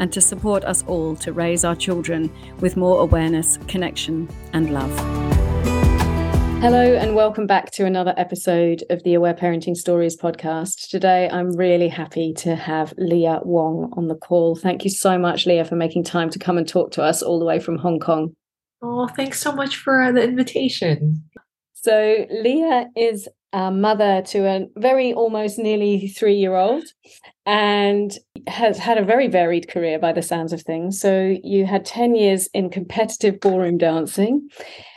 and to support us all to raise our children with more awareness, connection, and love. Hello, and welcome back to another episode of the Aware Parenting Stories podcast. Today, I'm really happy to have Lia Wong on the call. Thank you so much, Lia, for making time to come and talk to us all the way from Hong Kong. Oh, thanks so much for uh, the invitation. So, Lia is a mother to a very almost nearly three year old and has had a very varied career by the sounds of things. So, you had 10 years in competitive ballroom dancing,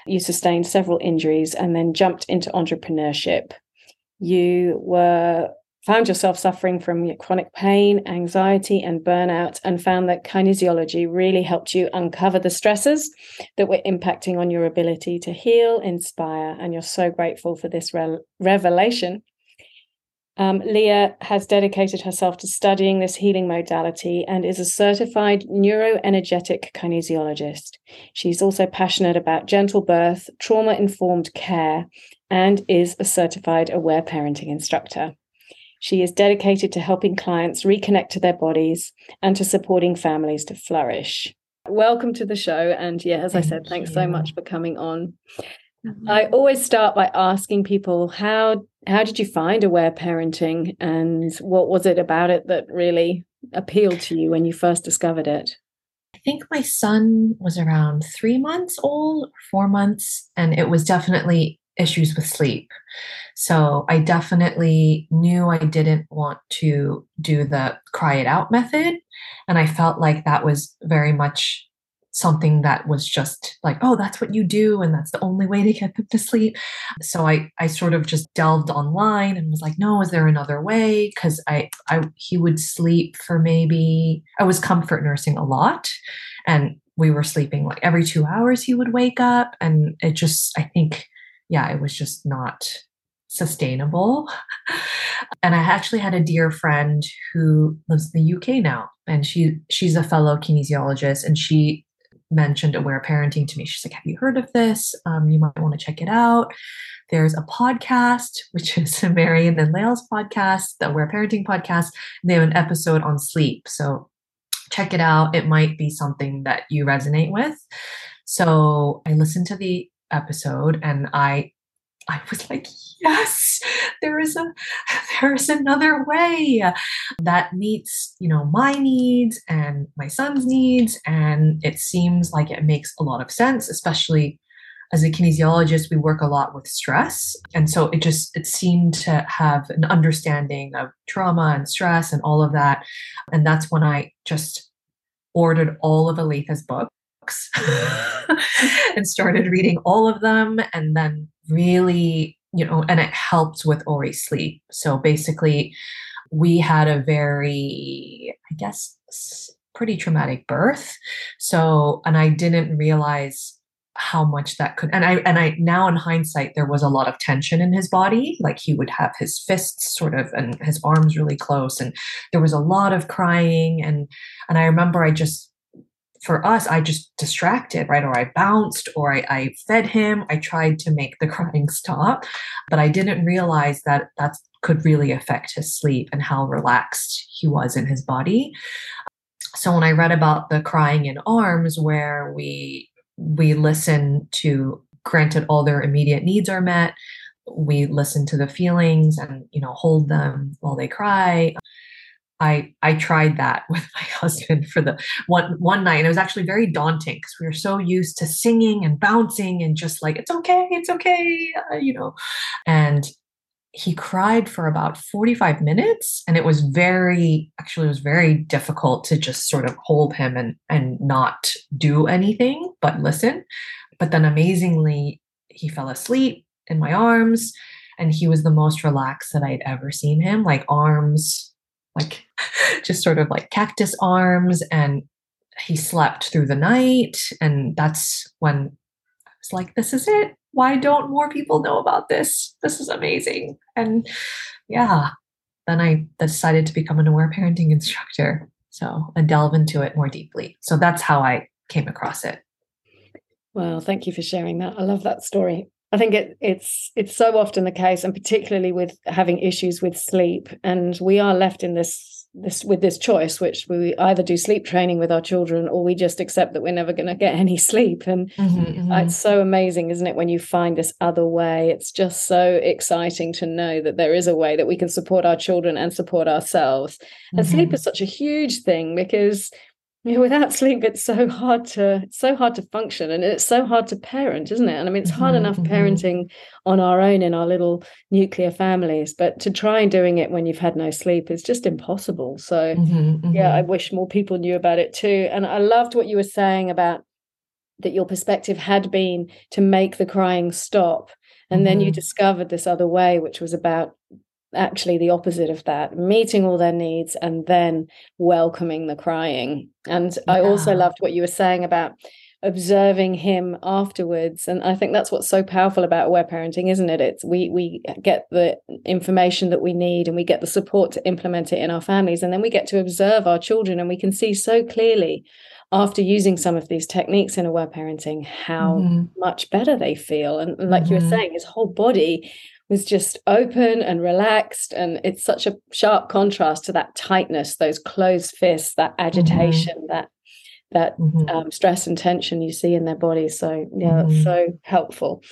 you sustained several injuries, and then jumped into entrepreneurship. You were found yourself suffering from chronic pain, anxiety, and burnout, and found that kinesiology really helped you uncover the stresses that were impacting on your ability to heal, inspire, and you're so grateful for this re- revelation. Um, Lia has dedicated herself to studying this healing modality and is a certified neuroenergetic kinesiologist. She's also passionate about gentle birth, trauma informed care, and is a certified aware parenting instructor. She is dedicated to helping clients reconnect to their bodies and to supporting families to flourish. Welcome to the show. And yeah, as Thank I said, thanks you. so much for coming on. Mm-hmm. I always start by asking people how how did you find aware parenting and what was it about it that really appealed to you when you first discovered it? I think my son was around three months old, four months, and it was definitely issues with sleep. So I definitely knew I didn't want to do the cry it out method. And I felt like that was very much something that was just like, oh, that's what you do. And that's the only way to get them to sleep. So I, I sort of just delved online and was like, no, is there another way? Cause I, I, he would sleep for maybe, I was comfort nursing a lot and we were sleeping like every two hours he would wake up. And it just, I think, yeah, it was just not sustainable. and I actually had a dear friend who lives in the UK now, and she she's a fellow kinesiologist, and she mentioned aware parenting to me. She's like, "Have you heard of this? Um, you might want to check it out." There's a podcast, which is Marion and Lael's podcast, the Aware Parenting podcast. They have an episode on sleep, so check it out. It might be something that you resonate with. So I listened to the episode and I I was like, yes, there is a there is another way that meets, you know, my needs and my son's needs. And it seems like it makes a lot of sense, especially as a kinesiologist, we work a lot with stress. And so it just it seemed to have an understanding of trauma and stress and all of that. And that's when I just ordered all of Aletha's books and started reading all of them and then really you know and it helped with ori sleep. So basically we had a very i guess pretty traumatic birth. So and i didn't realize how much that could and i and i now in hindsight there was a lot of tension in his body. Like he would have his fists sort of and his arms really close and there was a lot of crying and and i remember i just for us, I just distracted, right? Or I bounced or I, I, fed him. I tried to make the crying stop, but I didn't realize that that could really affect his sleep and how relaxed he was in his body. So when I read about the crying in arms, where we we listen to granted all their immediate needs are met, we listen to the feelings and you know hold them while they cry I I tried that with my husband for the one one night. And it was actually very daunting because we were so used to singing and bouncing and just like it's okay, it's okay, uh, you know. And he cried for about 45 minutes and it was very actually it was very difficult to just sort of hold him and and not do anything but listen but then amazingly he fell asleep in my arms and he was the most relaxed that i'd ever seen him like arms like just sort of like cactus arms and he slept through the night. And that's when I was like, this is it. Why don't more people know about this? This is amazing. And yeah, then I decided to become an aware parenting instructor. So, and delve into it more deeply. So that's how I came across it. Well, thank you for sharing that. I love that story. I think it, it's it's so often the case, and particularly with having issues with sleep, and we are left in this this with this choice, which we either do sleep training with our children or we just accept that we're never going to get any sleep. And mm-hmm, mm-hmm. it's so amazing, isn't it, when you find this other way? It's just so exciting to know that there is a way that we can support our children and support ourselves. Mm-hmm. And sleep mm-hmm. is such a huge thing because yeah, without sleep, it's so hard to it's so hard to function, and it's so hard to parent, isn't it? And I mean, it's hard mm-hmm, enough mm-hmm. parenting on our own in our little nuclear families, but to try and doing it when you've had no sleep is just impossible. So, mm-hmm, yeah, I mm-hmm. wish more people knew about it too. And I loved what you were saying about that your perspective had been to make the crying stop, and then you mm-hmm. discovered this other way, which was about actually the opposite of that meeting all their needs and then welcoming the crying and yeah. i also loved what you were saying about observing him afterwards and i think that's what's so powerful about aware parenting isn't it it's we we get the information that we need and we get the support to implement it in our families and then we get to observe our children and we can see so clearly after using some of these techniques in aware parenting how mm-hmm. much better they feel and, and like mm-hmm. you were mm-hmm. saying his whole body was just open and relaxed. And it's such a sharp contrast to that tightness, those closed fists, that mm-hmm. agitation, mm-hmm. that that mm-hmm. um, stress and tension you see in their bodies. So yeah, mm-hmm. so helpful.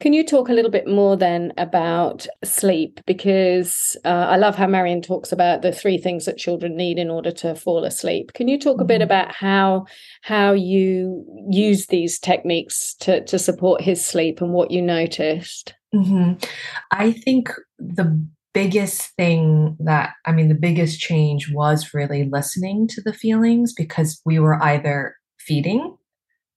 Can you talk a little bit more then about sleep? Because uh, I love how Marion talks about the three things that children need in order to fall asleep. Can you talk mm-hmm. a bit mm-hmm. about how how you use these techniques to to support his sleep and what you noticed? Mm-hmm. I think the biggest thing that, I mean, the biggest change was really listening to the feelings because we were either feeding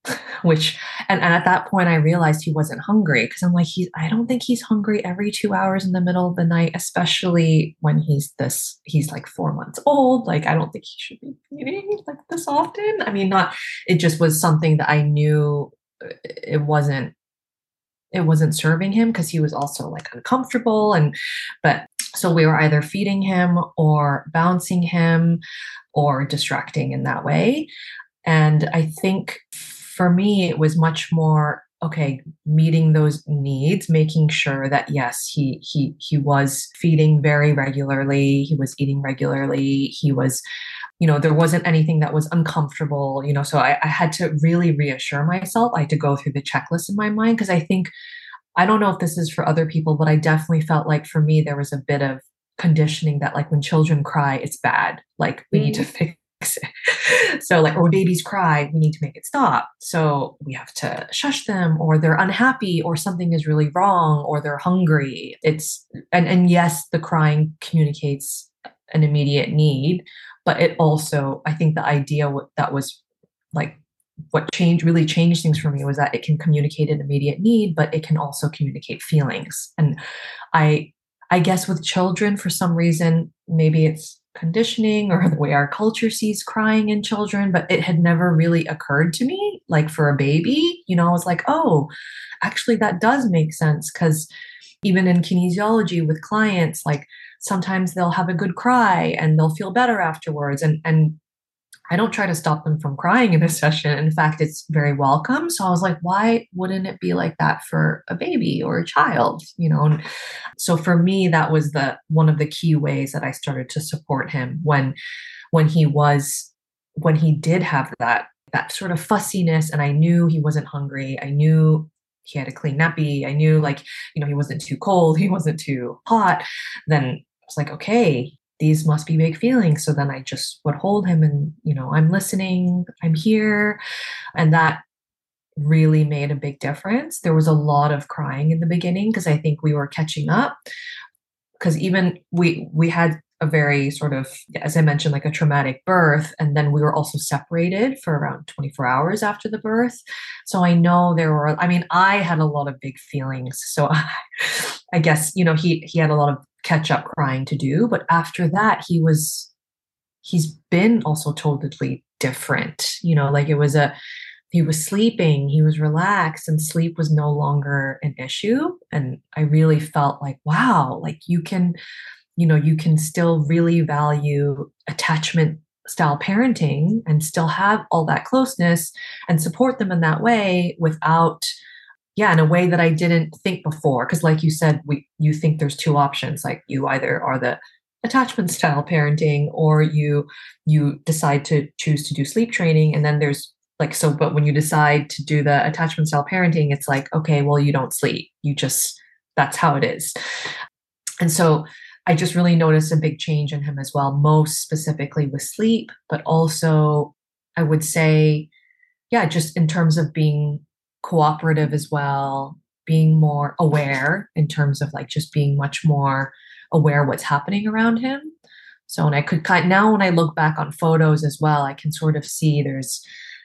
which and, and at that point i realized he wasn't hungry because i'm like he's i don't think he's hungry every two hours in the middle of the night especially when he's this he's like four months old like i don't think he should be eating like this often i mean not it just was something that i knew uh, it wasn't it wasn't serving him because he was also like uncomfortable and but so we were either feeding him or bouncing him or distracting in that way. And i think for me it was much more okay meeting those needs making sure that yes he he he was feeding very regularly he was eating regularly he was you know there wasn't anything that was uncomfortable you know so I, I had to really reassure myself i had to go through the checklist in my mind because i think i don't know if this is for other people but i definitely felt like for me there was a bit of conditioning that like when children cry it's bad like we mm. need to mm. fix so like or babies cry we need to make it stop. So we have to shush them or they're unhappy or something is really wrong or they're hungry. It's and and yes the crying communicates an immediate need but it also i think the idea that was like what changed really changed things for me was that it can communicate an immediate need but it can also communicate feelings. And i i guess with children for some reason maybe it's conditioning or the way our culture sees crying in children but it had never really occurred to me like for a baby. You know i was like oh actually that does make sense. Because even in kinesiology with clients like sometimes they'll have a good cry and they'll feel better afterwards. And and I don't try to stop them from crying in a session. In fact, it's very welcome. So I was like, why wouldn't it be like that for a baby or a child? You know, and so for me, that was the one of the key ways that I started to support him when when he was when he did have that that sort of fussiness and I knew he wasn't hungry. I knew he had a clean nappy. I knew like, you know, he wasn't too cold, he wasn't too hot. Then was like, okay, these must be big feelings. So then I just would hold him and, you know, I'm listening, I'm here. And that really made a big difference. There was a lot of crying in the beginning because I think we were catching up. Because even we we had a very sort of, as I mentioned, like a traumatic birth. And then we were also separated for around 24 hours after the birth. So I know there were, I mean, I had a lot of big feelings. So I, I guess, you know, he he had a lot of catch up crying to do. But after that, he was, he's been also totally different you know like it was a he was sleeping he was relaxed and sleep was no longer an issue and i really felt like wow like you can you know you can still really value attachment style parenting and still have all that closeness and support them in that way without yeah in a way that i didn't think before because like you said we you think there's two options like you either are the attachment style parenting or you you decide to choose to do sleep training and then there's like so but when you decide to do the attachment style parenting it's like okay well you don't sleep you just that's how it is. And so i just really noticed a big change in him as well most specifically with sleep but also i would say yeah just in terms of being cooperative as well being more aware in terms of like just being much more aware what's happening around him. So and i could kind now when i look back on photos as well i can sort of see there's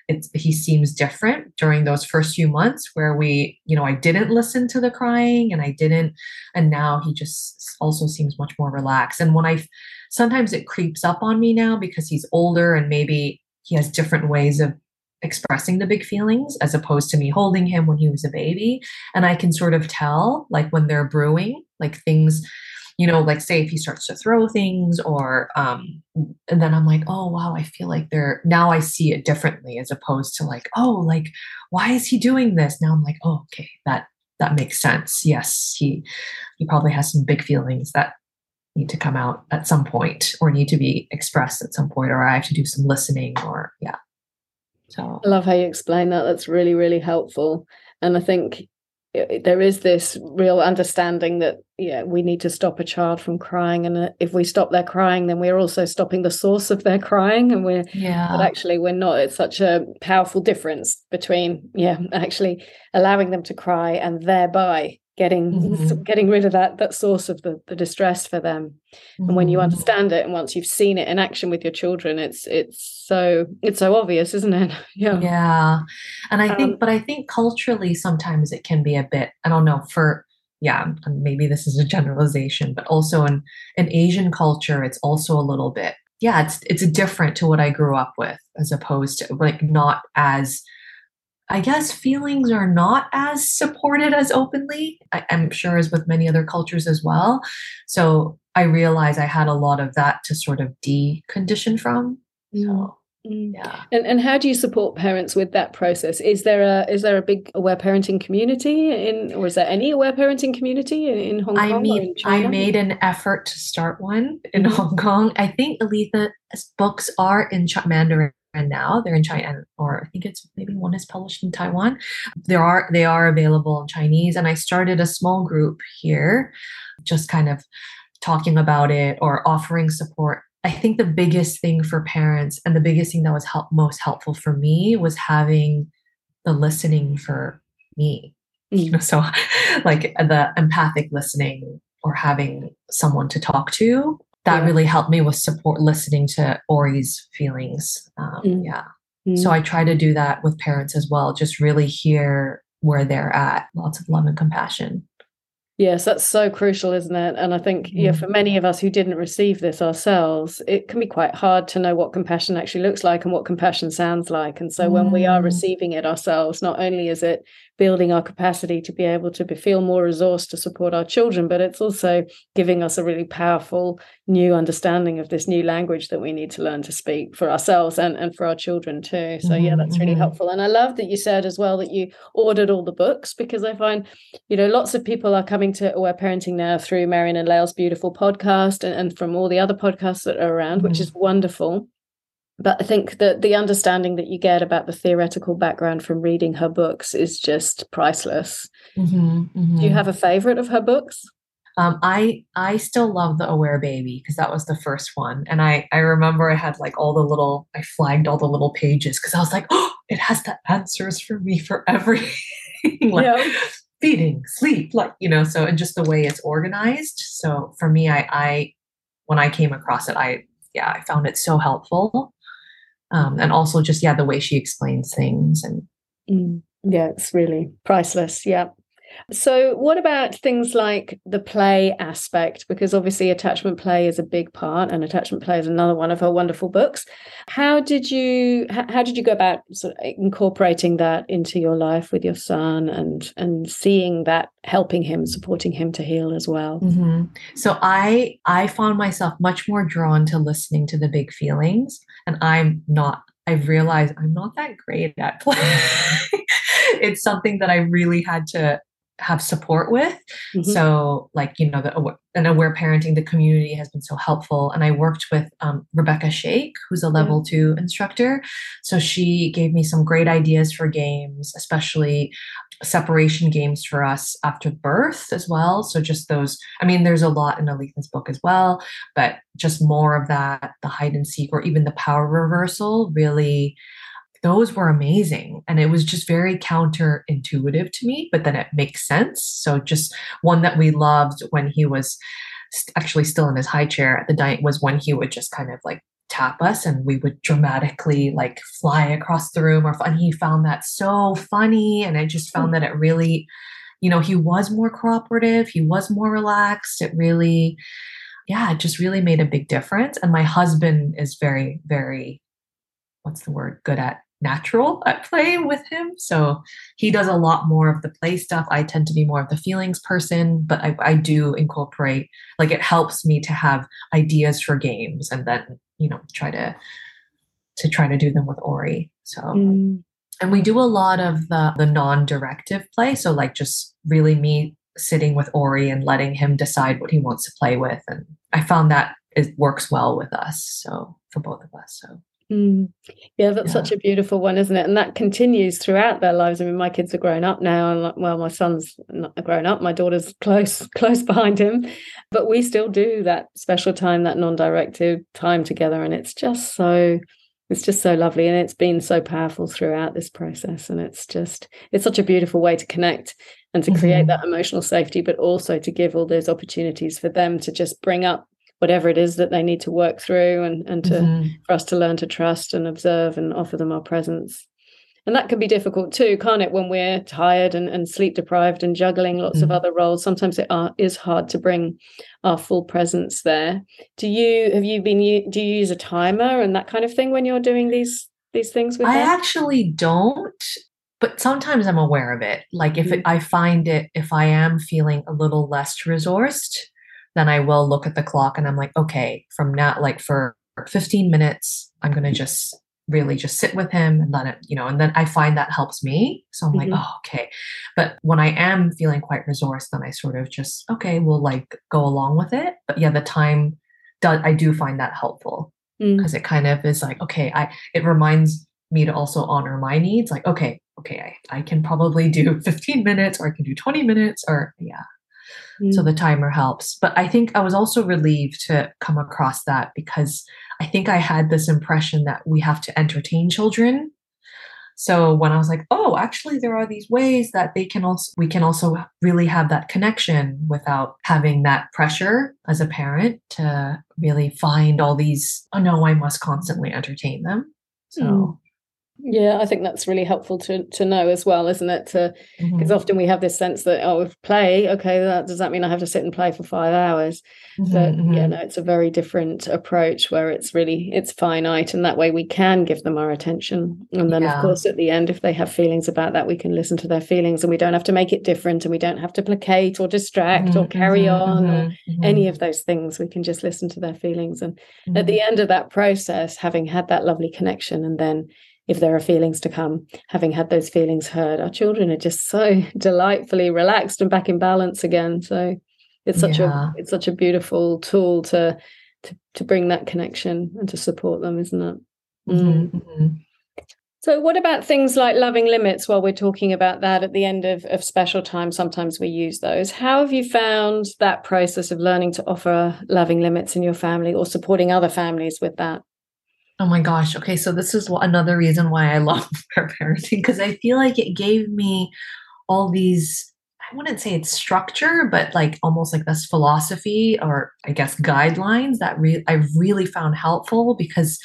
it's he seems different during those first few months where we you know i didn't listen to the crying and i didn't and now he just also seems much more relaxed. And when i sometimes it creeps up on me now because he's older and maybe he has different ways of expressing the big feelings as opposed to me holding him when he was a baby and i can sort of tell like when they're brewing like things you know, like say if he starts to throw things or, um, and then I'm like, oh, wow, I feel like they're, now I see it differently as opposed to like, oh, like, why is he doing this? Now I'm like, oh, okay, that, that makes sense. Yes, he, he probably has some big feelings that need to come out at some point or need to be expressed at some point, or I have to do some listening or, yeah. So I love how you explain that. That's really, really helpful. And I think there is this real understanding that yeah we need to stop a child from crying and uh, if we stop their crying then we're also stopping the source of their crying and we're yeah but actually we're not it's such a powerful difference between yeah actually allowing them to cry and thereby getting mm-hmm. getting rid of that that source of the, the distress for them mm-hmm. and when you mm-hmm. understand it and once you've seen it in action with your children it's it's so it's so obvious isn't it yeah yeah and i think um, but i think culturally sometimes it can be a bit i don't know for yeah maybe this is a generalization but also in an asian culture it's also a little bit yeah it's it's different to what i grew up with as opposed to like not as I guess feelings are not as supported as openly. I, am sure as with many other cultures as well. So I realized I had a lot of that to sort of decondition from. So mm. yeah. And and how do you support parents with that process? Is there a is there a big aware parenting community in or is there any aware parenting community in, in Hong Kong? I mean I made an effort to start one in mm-hmm. Hong Kong. I think Aletha's books are in Mandarin and now they're in China, or I think it's maybe one is published in Taiwan. There are they are available in Chinese, and I started a small group here, just kind of talking about it or offering support. I think the biggest thing for parents and the biggest thing that was help, most helpful for me was having the listening for me. You know, so like the empathic listening or having someone to talk to that really helped me with support listening to Ori's feelings. Um, mm. Yeah. Mm. So I try to do that with parents as well, just really hear where they're at. Lots of love and compassion. Yes, that's so crucial, isn't it? And I think, yeah, mm. for many of us who didn't receive this ourselves, it can be quite hard to know what compassion actually looks like and what compassion sounds like. And so when we are mm. receiving it ourselves, not only is it building our capacity to be able to be, feel more resourced to support our children, but it's also giving us a really powerful new understanding of this new language that we need to learn to speak for ourselves and, and for our children too. So, mm-hmm. yeah, that's really mm-hmm. helpful. And I love that you said as well that you ordered all the books because I find, you know, lots of people are coming to Aware Parenting now through Marion and Lael's beautiful podcast and, and from all the other podcasts that are around, mm-hmm. which is wonderful but I think that the understanding that you get about the theoretical background from reading her books is just priceless. Mm-hmm, mm-hmm. Do you have a favorite of her books? Um, I I still love the Aware Baby because that was the first one, and I I remember I had like all the little I flagged all the little pages because I was like, oh, it has the answers for me for everything, like yeah. feeding, sleep, like you know. So and just the way it's organized. So for me, I I when I came across it, I yeah I found it so helpful um, and also just yeah the way she explains things and mm, yeah it's really priceless. Yeah So, what about things like the play aspect? Because obviously, attachment play is a big part, and attachment play is another one of her wonderful books. How did you how did you go about sort of incorporating that into your life with your son, and and seeing that helping him, supporting him to heal as well? Mm-hmm. So, I I found myself much more drawn to listening to the big feelings, and I'm not I've realized I'm not that great at play. it's something that I really had to have support with. Mm-hmm. So, like, you know, the an aware parenting, the community has been so helpful. And I worked with um, Rebecca Shake, who's a level yeah. two instructor. So she gave me some great ideas for games, especially separation games for us after birth as well. So just those, I mean, there's a lot in Aletha's book as well, but just more of that, the hide and seek or even the power reversal really those were amazing. And it was just very counterintuitive to me, but then it makes sense. So just one that we loved when he was actually still in his high chair at the diet was when he would just kind of like tap us and we would dramatically like fly across the room or and he found that so funny. And I just found hmm. that it really you know he was more cooperative. He was more relaxed. It really yeah it just really made a big difference. And my husband is very very what's the word good at natural at play with him. So he does a lot more of the play stuff. I tend to be more of the feelings person, but I, I do incorporate, like, it helps me to have ideas for games and then, you know, try to to try to do them with Ori. So mm. and we do a lot of the the non-directive play. So like just really me sitting with Ori and letting him decide what he wants to play with. And I found that it works well with us. So for both of us. So Mm. Yeah, that's yeah. such a beautiful one, isn't it? And that continues throughout their lives. I mean, my kids are grown up now, and well, my son's not grown up. My daughter's close, close behind him, but we still do that special time, that non-directive time together, and it's just so, it's just so lovely, and it's been so powerful throughout this process. And it's just, it's such a beautiful way to connect and to create mm-hmm. that emotional safety, but also to give all those opportunities for them to just bring up whatever it is that they need to work through and, and to mm-hmm. for us to learn to trust and observe and offer them our presence and that can be difficult too can't it when we're tired and, and sleep deprived and juggling lots mm-hmm. of other roles sometimes it are, is hard to bring our full presence there do you have you been do you use a timer and that kind of thing when you're doing these these things with i them? actually don't but sometimes i'm aware of it like if it, i find it if i am feeling a little less resourced then I will look at the clock and I'm like, okay, from now, like for 15 minutes, I'm going to just really just sit with him and let it, you know, and then I find that helps me. So I'm mm-hmm. like, oh, okay. But when I am feeling quite resourced, then I sort of just, okay, we'll like go along with it. But yeah, the time does, I do find that helpful because mm. it kind of is like, okay, I, it reminds me to also honor my needs. Like, okay, okay, I, I can probably do 15 minutes or I can do 20 minutes or yeah. Mm. So the timer helps. But I think I was also relieved to come across that because I think I had this impression that we have to entertain children. So when I was like, oh, actually there are these ways that they can also we can also really have that connection without having that pressure as a parent to really find all these, oh no, I must constantly entertain them. So mm. Yeah, I think that's really helpful to to know as well, isn't it? Because mm-hmm. often we have this sense that oh, if play, okay, that does that mean I have to sit and play for five hours? Mm-hmm, but mm-hmm. yeah, no, it's a very different approach where it's really it's finite, and that way we can give them our attention. And then, yeah. of course, at the end, if they have feelings about that, we can listen to their feelings, and we don't have to make it different, and we don't have to placate or distract or mm-hmm, carry mm-hmm, on or mm-hmm, any of those things. We can just listen to their feelings, and at the end of that process, having had that lovely connection, and then if there are feelings to come, having had those feelings heard, our children are just so delightfully relaxed and back in balance again. So it's such yeah. a it's such a beautiful tool to to to bring that connection and to support them, isn't it? Mm-hmm, mm. mm-hmm. So, what about things like loving limits while we're talking about that at the end of, of special time? Sometimes we use those. How have you found that process of learning to offer loving limits in your family or supporting other families with that? Oh my gosh. Okay. So this is another reason why I love aware parenting because I feel like it gave me all these, I wouldn't say it's structure, but like almost like this philosophy or I guess guidelines that re- I really found helpful because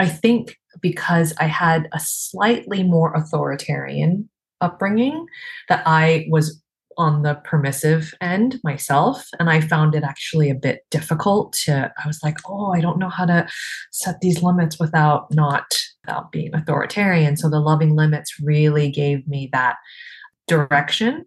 I think because I had a slightly more authoritarian upbringing that I was on the permissive end myself and i found it actually a bit difficult to i was like oh i don't know how to set these limits without not without being authoritarian. So the loving limits really gave me that direction.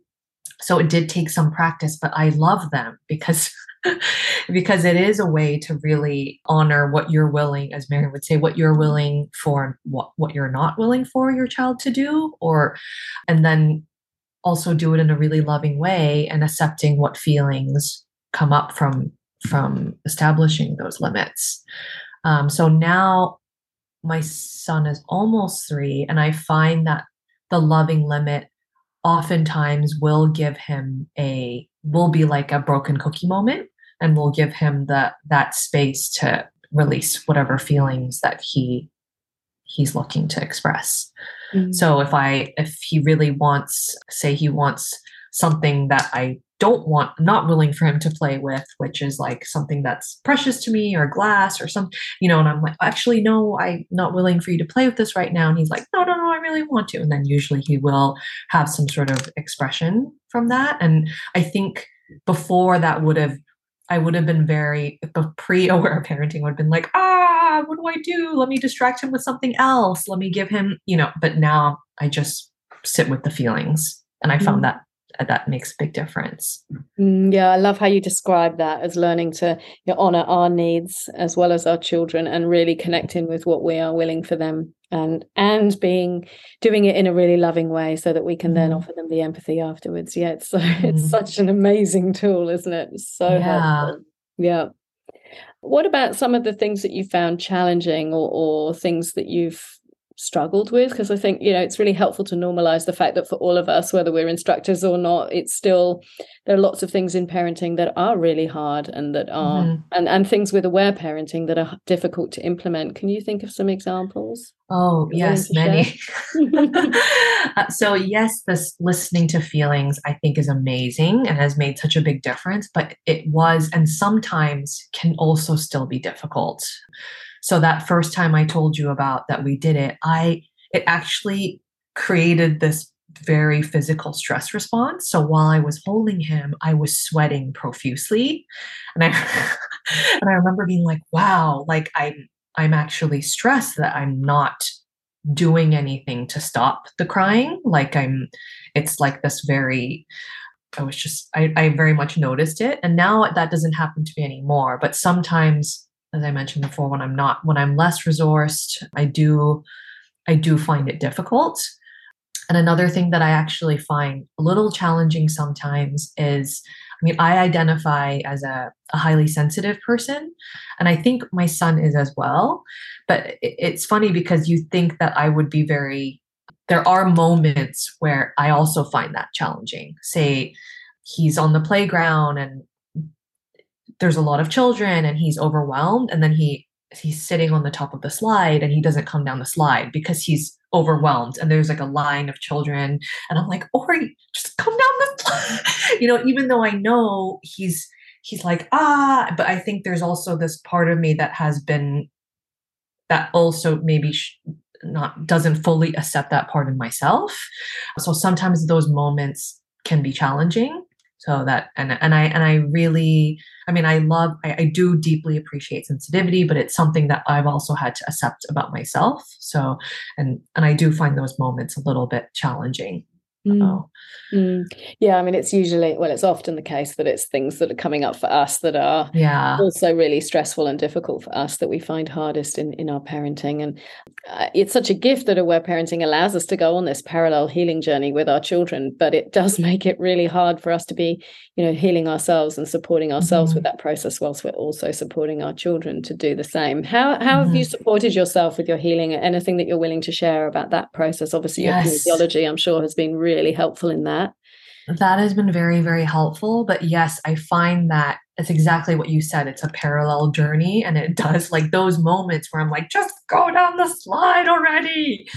So it did take some practice but i love them because because it is a way to really honor what you're willing as mary would say what you're willing for what what you're not willing for your child to do or and then also do it in a really loving way and accepting what feelings come up from from establishing those limits. Um, so now my son is almost three and i find that the loving limit oftentimes will give him a will be like a broken cookie moment and will give him the that space to release whatever feelings that he he's looking to express so if i if he really wants say he wants something that i don't want not willing for him to play with which is like something that's precious to me or glass or some you know and i'm like actually no i'm not willing for you to play with this right now. And he's like no no no i really want to. And then usually he will have some sort of expression from that. And i think before that would have I would have been very pre-aware parenting would have been like, ah, what do I do? Let me distract him with something else. Let me give him, you know, but now I just sit with the feelings. And I found mm. that uh, that makes a big difference. Mm, yeah, I love how you describe that as learning to you know, honor our needs as well as our children and really connecting with what we are willing for them and and being doing it in a really loving way so that we can then mm-hmm. offer them the empathy afterwards. Yeah, it's mm. it's mm-hmm. such an amazing tool, isn't it? It's so yeah. helpful. Yeah. What about some of the things that you found challenging or, or things that you've struggled with because i think you know it's really helpful to normalize the fact that for all of us whether we're instructors or not it's still there are lots of things in parenting that are really hard and that are mm-hmm. and and things with aware parenting that are difficult to implement. Can you think of some examples? Oh yes many. Uh, so yes this listening to feelings i think is amazing and has made such a big difference but it was and sometimes can also still be difficult so that first time I told you about that we did it, I it actually created this very physical stress response. So while I was holding him, I was sweating profusely. And I and I remember being like, wow, like I'm I'm actually stressed that I'm not doing anything to stop the crying. Like I'm it's like this very I was just I, I very much noticed it. And now that doesn't happen to me anymore. But sometimes as I mentioned before, when I'm not, when I'm less resourced, I do, I do find it difficult. And another thing that I actually find a little challenging sometimes is, I mean, I identify as a, a highly sensitive person, and I think my son is as well. But it's funny because you think that I would be very, there are moments where I also find that challenging. Say, he's on the playground and there's a lot of children and he's overwhelmed and then he he's sitting on the top of the slide and he doesn't come down the slide because he's overwhelmed and there's like a line of children and i'm like ori just come down the slide. You know even though i know he's he's like ah but i think there's also this part of me that has been that also maybe sh- not doesn't fully accept that part of myself. So sometimes those moments can be challenging so that and and i and i really i mean i love I, I, do deeply appreciate sensitivity but it's something that i've also had to accept about myself. So and and i do find those moments a little bit challenging Mm. Oh. Mm. Yeah, I mean, it's usually, well, it's often the case that it's things that are coming up for us that are yeah. also really stressful and difficult for us that we find hardest in, in our parenting. And uh, it's such a gift that aware parenting allows us to go on this parallel healing journey with our children, but it does make it really hard for us to be, you know, healing ourselves and supporting ourselves mm-hmm. with that process whilst we're also supporting our children to do the same. How, how mm-hmm. have you mm-hmm. supported yourself with your healing? Anything that you're willing to share about that process? Obviously, your yes. kinesiology, I'm sure, has been really really helpful in that. That has been very, very helpful. But yes, I find that it's exactly what you said. It's a parallel journey. And it does like those moments where I'm like, just go down the slide already,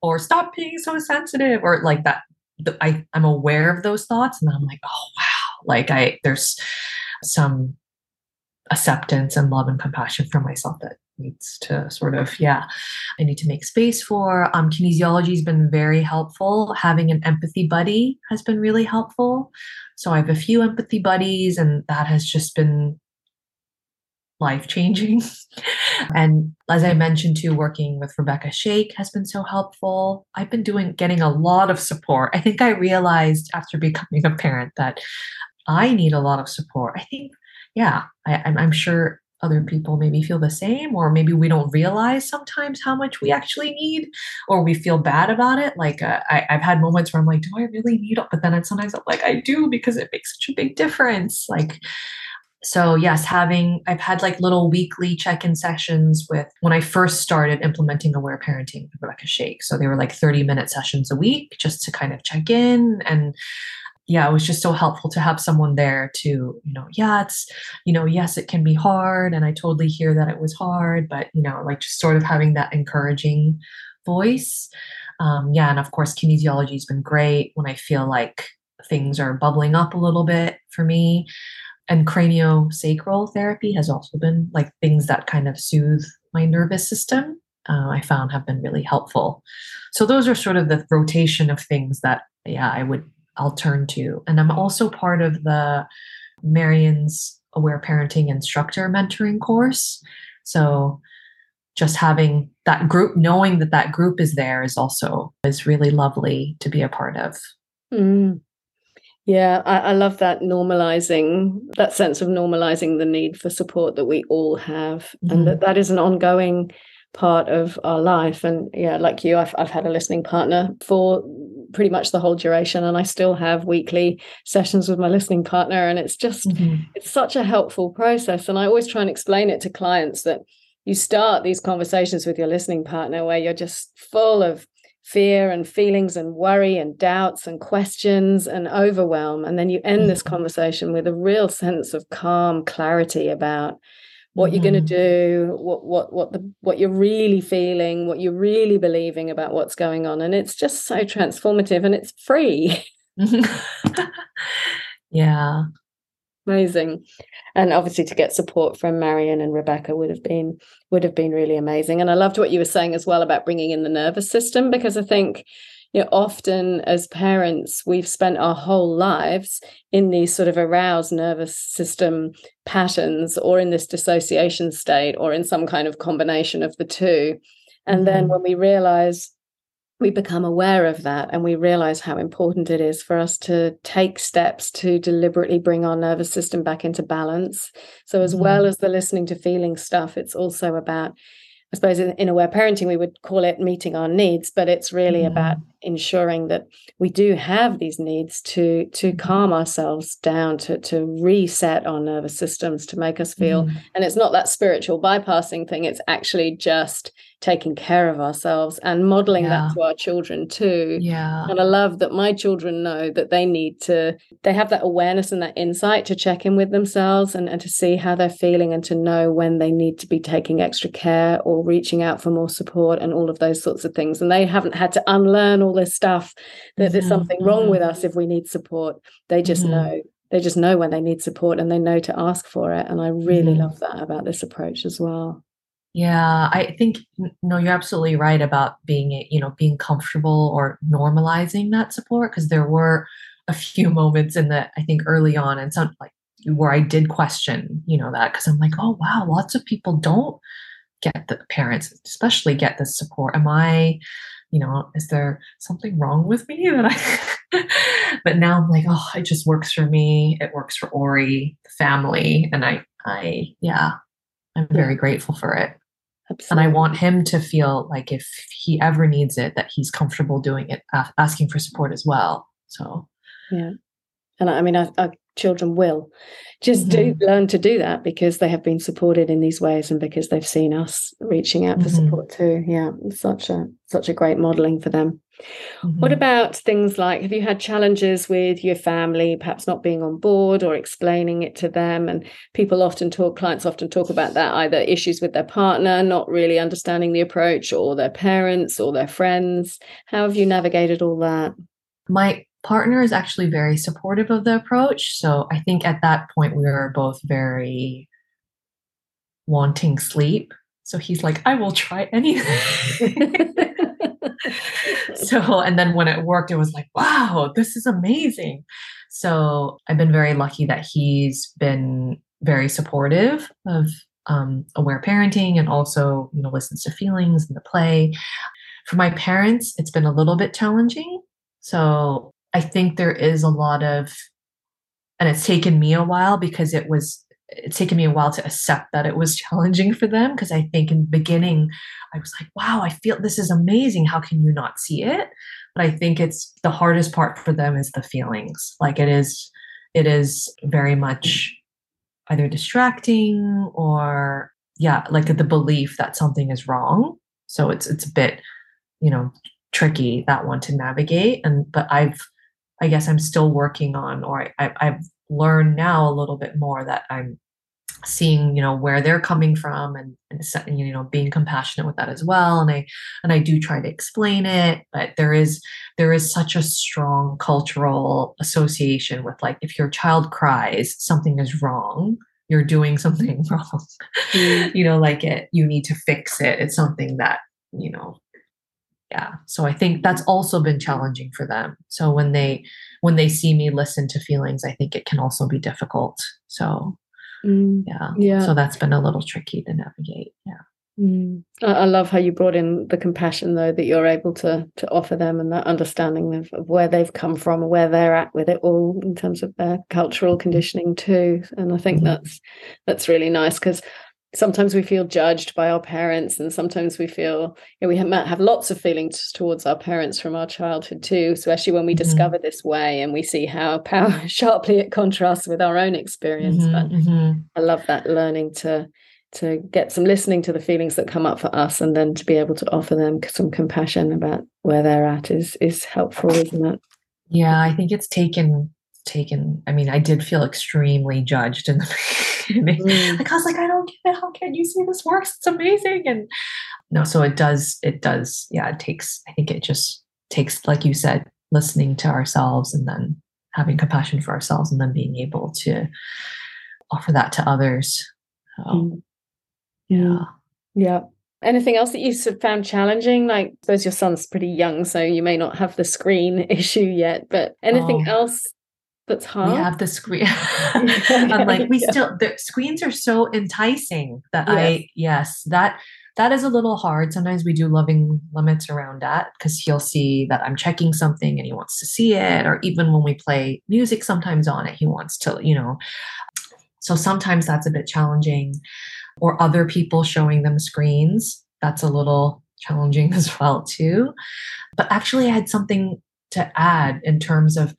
or stop being so sensitive, or like that. I, I'm aware of those thoughts. And I'm like, oh, wow. Like, I, there's some acceptance and love and compassion for myself that needs to sort of yeah i need to make space for. Um kinesiology has been very helpful. Having an empathy buddy has been really helpful. So i have a few empathy buddies and that has just been life changing and as i mentioned too working with rebecca shake has been so helpful. I've been doing getting a lot of support. I think i realized after becoming a parent that i need a lot of support. I think yeah I, i'm sure other people maybe feel the same or maybe we don't realize sometimes how much we actually need or we feel bad about it. Like uh, I, have had moments where i'm like do i really need it but then sometimes i'm like i do because it makes such a big difference. Like so yes having i've had like little weekly check-in sessions with when i first started implementing aware parenting with rebecca shake so they were like 30 minute sessions a week just to kind of check in and yeah, it was just so helpful to have someone there to, you know, yeah, it's, you know, yes, it can be hard. And I totally hear that it was hard, but, you know, like just sort of having that encouraging voice. Um, yeah. And of course, kinesiology has been great when I feel like things are bubbling up a little bit for me. And craniosacral therapy has also been like things that kind of soothe my nervous system. Uh, I found have been really helpful. So those are sort of the rotation of things that, yeah, I would I'll turn to. And I'm also part of the Marion's Aware Parenting Instructor Mentoring course. So just having that group, knowing that that group is there is also is really lovely to be a part of. Mm. Yeah, I, I, love that normalizing, that sense of normalizing the need for support that we all have, mm-hmm. and that that is an ongoing part of our life. And yeah, like you, I've, I've had a listening partner for pretty much the whole duration, and I still have weekly sessions with my listening partner. And it's just, mm-hmm. it's such a helpful process. And I always try and explain it to clients that you start these conversations with your listening partner where you're just full of fear and feelings and worry and doubts and questions and overwhelm and then you end this mm-hmm. conversation with a real sense of calm clarity about what mm-hmm. you're going to do what what what the what you're really feeling what you're really believing about what's going on and it's just so transformative and it's free. Yeah. Amazing. And obviously to get support from marion and rebecca would have been would have been really amazing and i loved what you were saying as well about bringing in the nervous system because i think you know, often as parents, we've spent our whole lives in these sort of aroused nervous system patterns or in this dissociation state or in some kind of combination of the two. And mm-hmm. then when we realize we become aware of that and we realize how important it is for us to take steps to deliberately bring our nervous system back into balance. So, as mm-hmm. well as the listening to feeling stuff, it's also about I suppose in, in aware parenting, we would call it meeting our needs, but it's really mm. about ensuring that we do have these needs to to mm-hmm. calm ourselves down, to to reset our nervous systems, to make us feel. Mm. And it's not that spiritual bypassing thing; it's actually just taking care of ourselves and modeling yeah. that to our children too. Yeah. And I love that my children know that they need to, they have that awareness and that insight to check in with themselves and, and to see how they're feeling and to know when they need to be taking extra care or reaching out for more support and all of those sorts of things. And they haven't had to unlearn all this stuff that mm-hmm. there's something wrong with mm-hmm. us if we need support. They just mm-hmm. know. They just know when they need support and they know to ask for it. And I really mm-hmm. love that about this approach as well. Yeah, I think no, you're absolutely right about being you know being comfortable or normalizing that support because there were a few moments in the I think early on and some like where I did question you know that because I'm like oh wow lots of people don't get the parents especially get this support. Am I you know is there something wrong with me that I but now I'm like oh it just works for me. It works for Ori the family and I I yeah I'm very grateful for it. Absolutely. And I want him to feel like if he ever needs it, that he's comfortable doing it, asking for support as well. So, yeah. And I mean, I, our children will just mm-hmm. do learn to do that because they have been supported in these ways and because they've seen us reaching out for mm-hmm. support too. Yeah, such a such a great modeling for them. Mm-hmm. What about things like have you had challenges with your family, perhaps not being on board or explaining it to them? And people often talk, clients often talk about that either issues with their partner, not really understanding the approach, or their parents or their friends. How have you navigated all that? My partner is actually very supportive of the approach. So I think at that point we were both very wanting sleep So he's like, I will try anything. so, and then when it worked, it was like, wow, this is amazing. So I've been very lucky that he's been very supportive of um, aware parenting and also, you know, listens to feelings and the play. For my parents, it's been a little bit challenging. So I think there is a lot of, and it's taken me a while because it was it's taken me a while to accept that it was challenging for them because I think in the beginning I was like, wow, I feel this is amazing. How can you not see it? But I think it's the hardest part for them is the feelings. Like it is, it is very much either distracting or yeah, like the belief that something is wrong. So it's it's a bit, you know, tricky that one to navigate. And but I've I guess I'm still working on, or I, I've learned now a little bit more that I'm seeing you know where they're coming from and, and you know being compassionate with that as well. And i and i do try to explain it but there is there is such a strong cultural association with like if your child cries something is wrong. You're doing something wrong. Mm. you know like it you need to fix it. It's something that you know yeah so i think that's also been challenging for them so when they when they see me listen to feelings i think it can also be difficult so Mm, yeah. Yeah. So that's been a little tricky to navigate. Yeah. Mm. I love how you brought in the compassion, though, that you're able to to offer them and that understanding of, of where they've come from, where they're at with it all in terms of their cultural conditioning too. And I think mm-hmm. that's that's really nice because sometimes we feel judged by our parents and sometimes we feel you know, we have, have lots of feelings towards our parents from our childhood too especially when we mm-hmm. discover this way and we see how power sharply it contrasts with our own experience mm-hmm, but mm-hmm. i love that learning to to get some listening to the feelings that come up for us and then to be able to offer them some compassion about where they're at is is helpful isn't it yeah i think it's taken taken i mean i did feel extremely judged in the mm. like i was like i don't get it. How can you see this works it's amazing. And no so it does it does yeah it takes i think it just takes like you said listening to ourselves and then having compassion for ourselves and then being able to offer that to others. So, mm. yeah. yeah. Anything else that you found challenging? Like I suppose your son's pretty young so you may not have the screen issue yet but anything oh. else that's hard. We have the screen. I'm like, we yeah. still the screens are so enticing that yes. I yes, that that is a little hard. Sometimes we do loving limits around that because he'll see that I'm checking something and he wants to see it, or even when we play music sometimes on it, he wants to, you know. So sometimes that's a bit challenging. Or other people showing them screens, that's a little challenging as well too. But actually I had something to add in terms of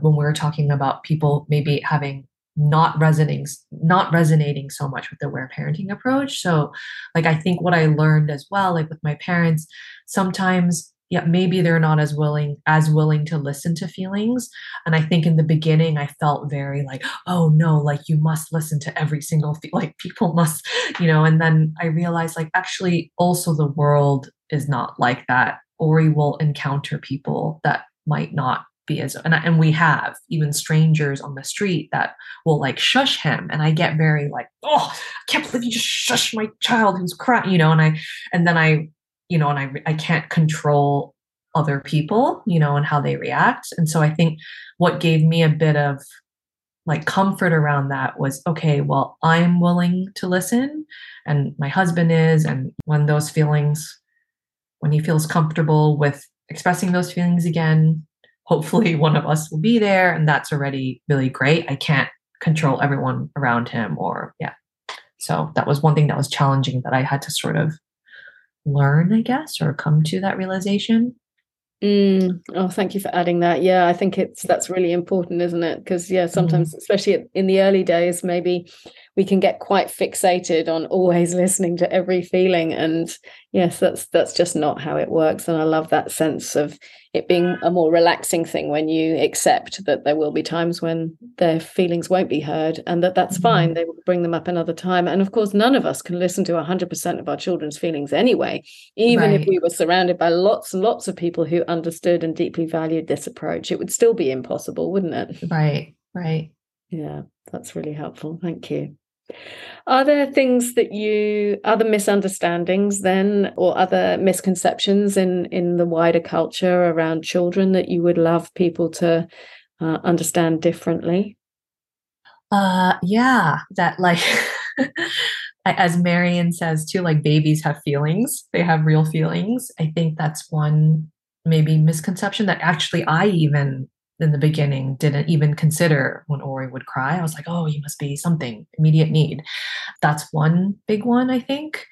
when we are talking about people maybe having not resonating not resonating so much with the aware parenting approach. So like i think what i learned as well like with my parents sometimes yeah maybe they're not as willing as willing to listen to feelings. And i think in the beginning i felt very like oh no like you must listen to every single fe- like people must you know? And then i realized like actually also the world is not like that ori will encounter people that might not and, and we have even strangers on the street that will like shush him. And i get very like oh i can't believe you just shush my child who's crying you know and i and then i you know and i i can't control other people you know and how they react. And so i think what gave me a bit of like comfort around that was okay well i'm willing to listen and my husband is and when those feelings when he feels comfortable with expressing those feelings again hopefully one of us will be there and that's already really great i can't control everyone around him or yeah so that was one thing that was challenging that i had to sort of learn i guess or come to that realization Mm. Oh, thank you for adding that. Yeah, I think it's that's really important, isn't it? Because yeah, sometimes, mm. especially in the early days, maybe we can get quite fixated on always listening to every feeling, and yes, that's that's just not how it works. And I love that sense of it being a more relaxing thing when you accept that there will be times when their feelings won't be heard and that that's mm-hmm. fine. They will bring them up another time. And of course none of us can listen to 100% of our children's feelings anyway even right. if we were surrounded by lots and lots of people who understood and deeply valued this approach it would still be impossible wouldn't it? Right right. Yeah that's really helpful. Thank you Are there things that you, other misunderstandings then, or other misconceptions in in the wider culture around children that you would love people to uh, understand differently? Uh, yeah, that like, as Marion says too, like babies have feelings, they have real feelings. I think that's one maybe misconception that actually I even in the beginning didn't even consider when Ori would cry. I was like, oh, you must be something, immediate need. That's one big one, I think.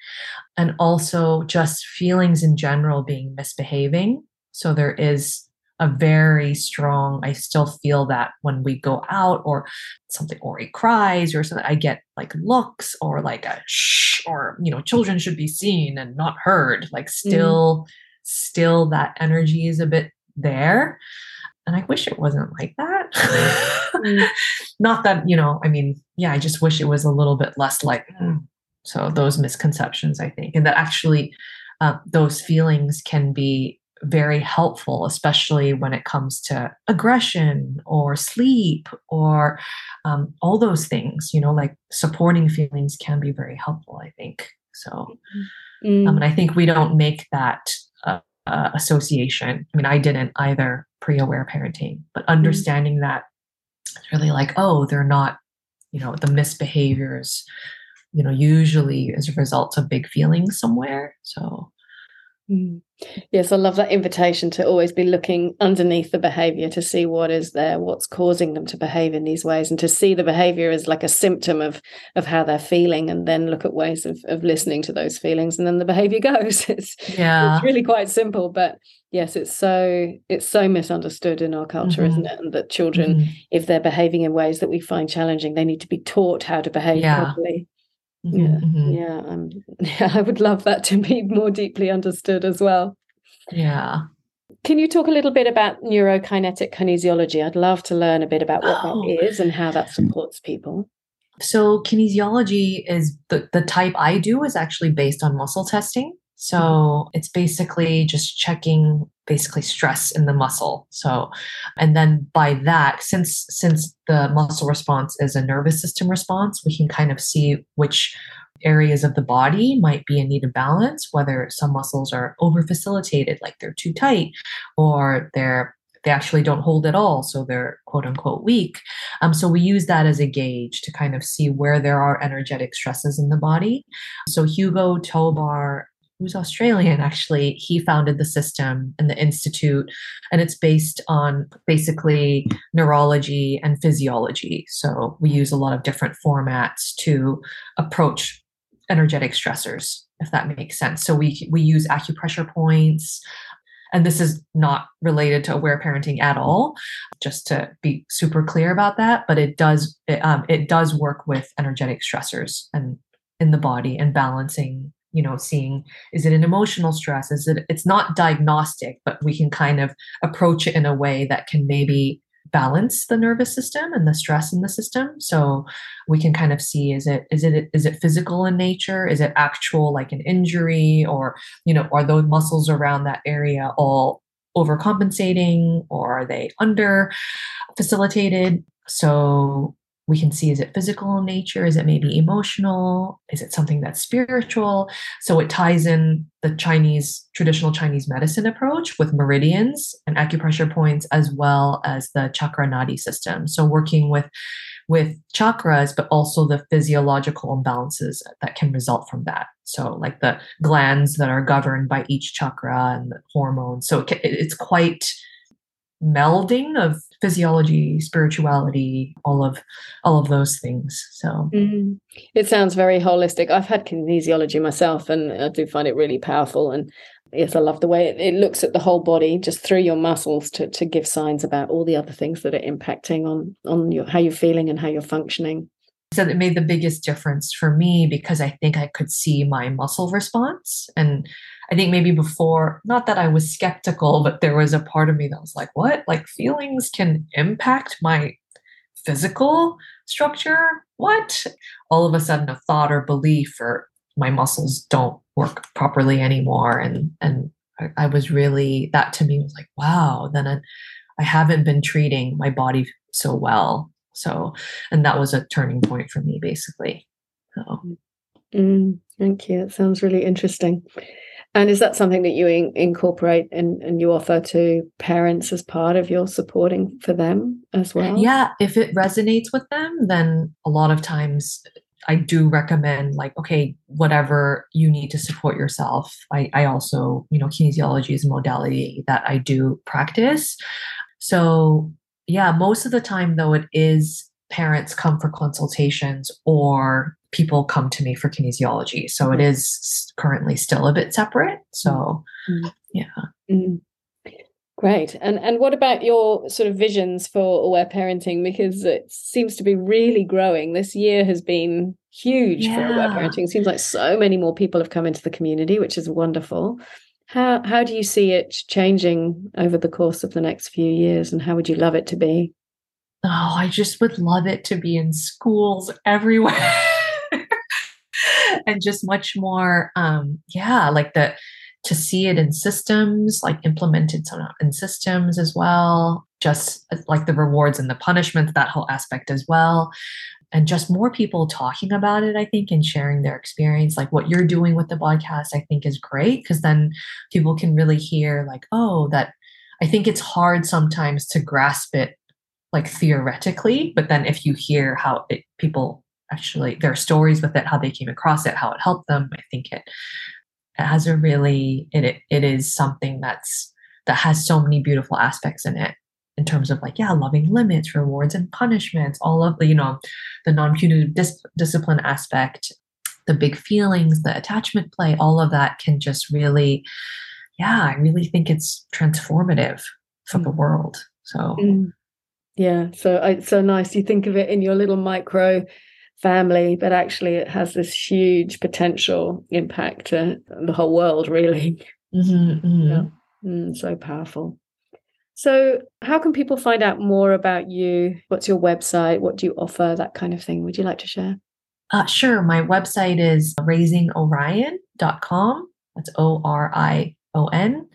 And also just feelings in general being misbehaving. So there is a very strong, I still feel that when we go out or something Ori cries or something, I get like looks or like a shh or, you know, children should be seen and not heard. Like still, mm. still that energy is a bit there and I wish it wasn't like that. mm. Not that, you know, I mean, yeah, I just wish it was a little bit less like, mm. so those misconceptions, I think, and that actually uh, those feelings can be very helpful, especially when it comes to aggression or sleep or um, all those things, you know, like supporting feelings can be very helpful, I think. So, mm. um, and I think we don't make that uh, uh, association. I mean, I didn't either pre-aware parenting, but mm-hmm. understanding mm-hmm. that it's really like, oh, they're not, you know, the misbehaviors, you know, usually as a result of big feelings somewhere. So. Yes, I love that invitation to always be looking underneath the behavior to see what is there, what's causing them to behave in these ways, and to see the behavior as like a symptom of of how they're feeling, and then look at ways of of listening to those feelings, and then the behavior goes. It's yeah, it's really quite simple, but yes, it's so it's so misunderstood in our culture, mm-hmm. isn't it? And that children, mm-hmm. if they're behaving in ways that we find challenging, they need to be taught how to behave yeah. properly. Yeah, mm-hmm. yeah, um, yeah. I would love that to be more deeply understood as well. Yeah. Can you talk a little bit about neuro-energetic kinesiology? I'd love to learn a bit about what oh. that is and how that supports people. So kinesiology is the, the type I do is actually based on muscle testing. So it's basically just checking basically stress in the muscle. So and then by that since since the muscle response is a nervous system response, we can kind of see which areas of the body might be in need of balance, whether some muscles are over facilitated like they're too tight or they're they actually don't hold at all, so they're quote unquote weak. Um, so we use that as a gauge to kind of see where there are energetic stresses in the body. So Hugo Tobar who's Australian actually, he founded the system and the institute, and it's based on basically neurology and physiology. So we use a lot of different formats to approach energetic stressors, if that makes sense. So we we use acupressure points. And this is not related to aware parenting at all, just to be super clear about that. But it does it, um, it does work with energetic stressors and in the body and balancing you know seeing is it an emotional stress? Is it it's not diagnostic but we can kind of approach it in a way that can maybe balance the nervous system and the stress in the system. So we can kind of see is it is it is it physical in nature? Is it actual like an injury? Or you know are those muscles around that area all overcompensating or are they under facilitated? So we can see is it physical in nature? Is it maybe emotional? Is it something that's spiritual? So it ties in the chinese traditional chinese medicine approach with meridians and acupressure points as well as the chakra nadi system. So working with with chakras but also the physiological imbalances that can result from that. So like the glands that are governed by each chakra and the hormones. So it, it's quite melding of physiology spirituality all of all of those things so mm. it sounds very holistic i've had kinesiology myself and i do find it really powerful and yes i love the way it, it looks at the whole body just through your muscles to, to give signs about all the other things that are impacting on on your how you're feeling and how you're functioning so it made the biggest difference for me because I think I could see my muscle response. And I think maybe before, not that I was skeptical, but there was a part of me that was like, what? Like feelings can impact my physical structure? What? All of a sudden, a thought or belief or my muscles don't work properly anymore. And, and I, was really, that to me was like, wow, then I, I haven't been treating my body so well so, and that was a turning point for me, basically. So. Mm, thank you. That sounds really interesting. And is that something that you in, incorporate and, you offer to parents as part of your supporting for them as well? Yeah, if it resonates with them, then a lot of times I do recommend like, okay, whatever you need to support yourself. I, I also, you know, kinesiology is a modality that I do practice. So yeah, most of the time though, it is parents come for consultations or people come to me for kinesiology. So it is currently still a bit separate. So mm. yeah. Mm. Great. And and what about your sort of visions for aware parenting? Because it seems to be really growing. This year has been huge yeah. for aware parenting. It seems like so many more people have come into the community, which is wonderful. How how do you see it changing over the course of the next few years and how would you love it to be? Oh, I just would love it to be in schools everywhere. and just much more um yeah, like the to see it in systems, like implemented in systems as well, just like the rewards and the punishments, that whole aspect as well. And just more people talking about it, I think, and sharing their experience. Like what you're doing with the podcast, I think is great because then people can really hear, like, oh, that I think it's hard sometimes to grasp it like theoretically, but then if you hear how it, people actually their stories with it, how they came across it, how it helped them, I think it it has a really it, it is something that's that has so many beautiful aspects in it in terms of like yeah loving limits rewards and punishments all of the you know the non-punitive dis- discipline aspect the big feelings the attachment play all of that can just really yeah i really think it's transformative for mm. the world so mm. yeah so it's so nice you think of it in your little micro family, but actually it has this huge potential impact to the whole world, really. Mm-hmm, mm-hmm. Yeah. Mm, so powerful. So, how can people find out more about you? What's your website? What do you offer? That kind of thing. Would you like to share? Uh, sure. My website is raisingorion.com. That's O R I O N.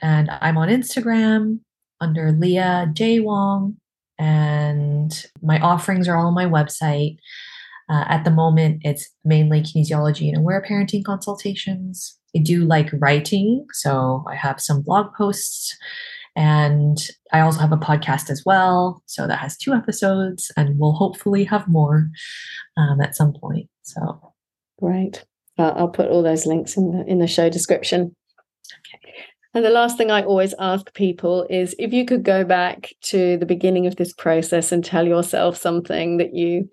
And I'm on Instagram under Lia J. Wong and my offerings are all on my website. Uh, at the moment, it's mainly kinesiology and aware parenting consultations. I do like writing, so I have some blog posts, and I also have a podcast as well. So that has two episodes, and we'll hopefully have more um, at some point. So great. I'll put all those links in the in the show description. And the last thing I always ask people is if you could go back to the beginning of this process and tell yourself something that you,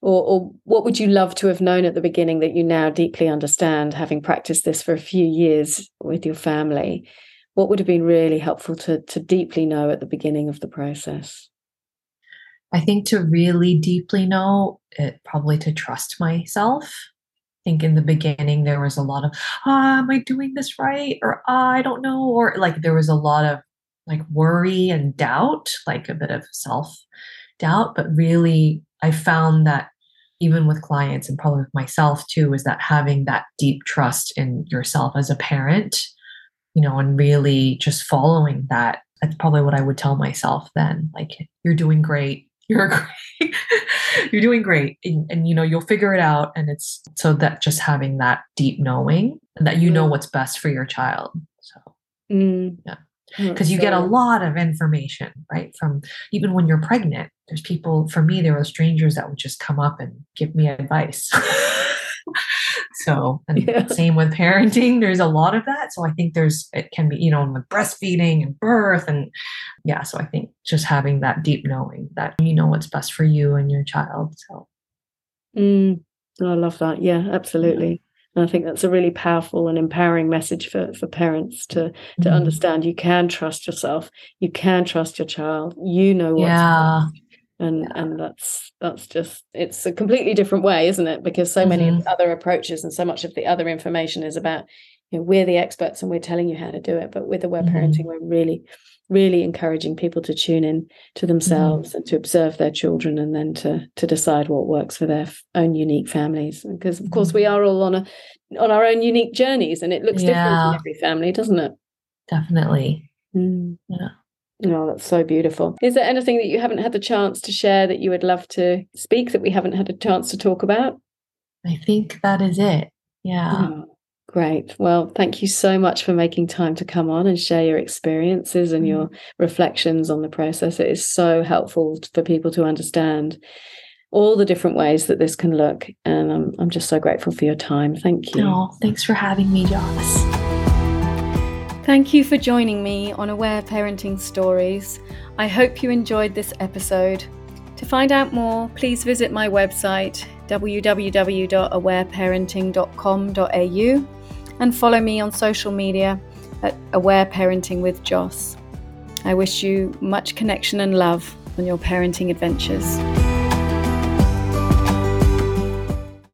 or, or, what would you love to have known at the beginning that you now deeply understand, having practiced this for a few years with your family? What would have been really helpful to, to deeply know at the beginning of the process? I think to really deeply know it, probably to trust myself think in the beginning there was a lot of ah, am i doing this right? Or ah, i don't know or like there was a lot of like worry and doubt like a bit of self doubt but really i found that even with clients and probably with myself too is that having that deep trust in yourself as a parent you know and really just following that that's probably what i would tell myself then like you're doing great you're great you're doing great and, and, you know you'll figure it out and it's so that just having that deep knowing that you know mm. what's best for your child so mm. yeah because you so, get a lot of information right from even when you're pregnant there's people for me there were strangers that would just come up and give me advice so and yeah. same with parenting there's a lot of that. So i think there's it can be you know with breastfeeding and birth and yeah so i think just having that deep knowing that you know what's best for you and your child so. Mm, i love that. Yeah absolutely. And I think that's a really powerful and empowering message for, for parents to to mm. understand. You can trust yourself, you can trust your child, you know what's yeah. best and yeah. and that's that's just it's a completely different way isn't it because so mm-hmm. many other approaches and so much of the other information is about you know we're the experts and we're telling you how to do it but with aware mm-hmm. parenting we're really really encouraging people to tune in to mm-hmm. themselves mm-hmm. and to observe their children and then to to decide what works for their own unique families because of course we mm-hmm. are all on a on our own unique journeys and it looks yeah. different in every family doesn't it definitely mm. yeah Oh, that's so beautiful. Is there anything that you haven't had the chance to share that you would love to speak that we haven't had a chance to talk about? I think that is it. Yeah. Oh, great. Well, thank you so much for making time to come on and share your experiences and your Mm. reflections on the process. It is so helpful for people to understand all the different ways that this can look. And I'm, I'm just so grateful for your time. Thank you. Oh, thanks for having me, Joss. Thank you for joining me on Aware Parenting Stories. I hope you enjoyed this episode. To find out more, please visit my website www.awareparenting.com.au and follow me on social media at Aware Parenting with Joss. I wish you much connection and love on your parenting adventures.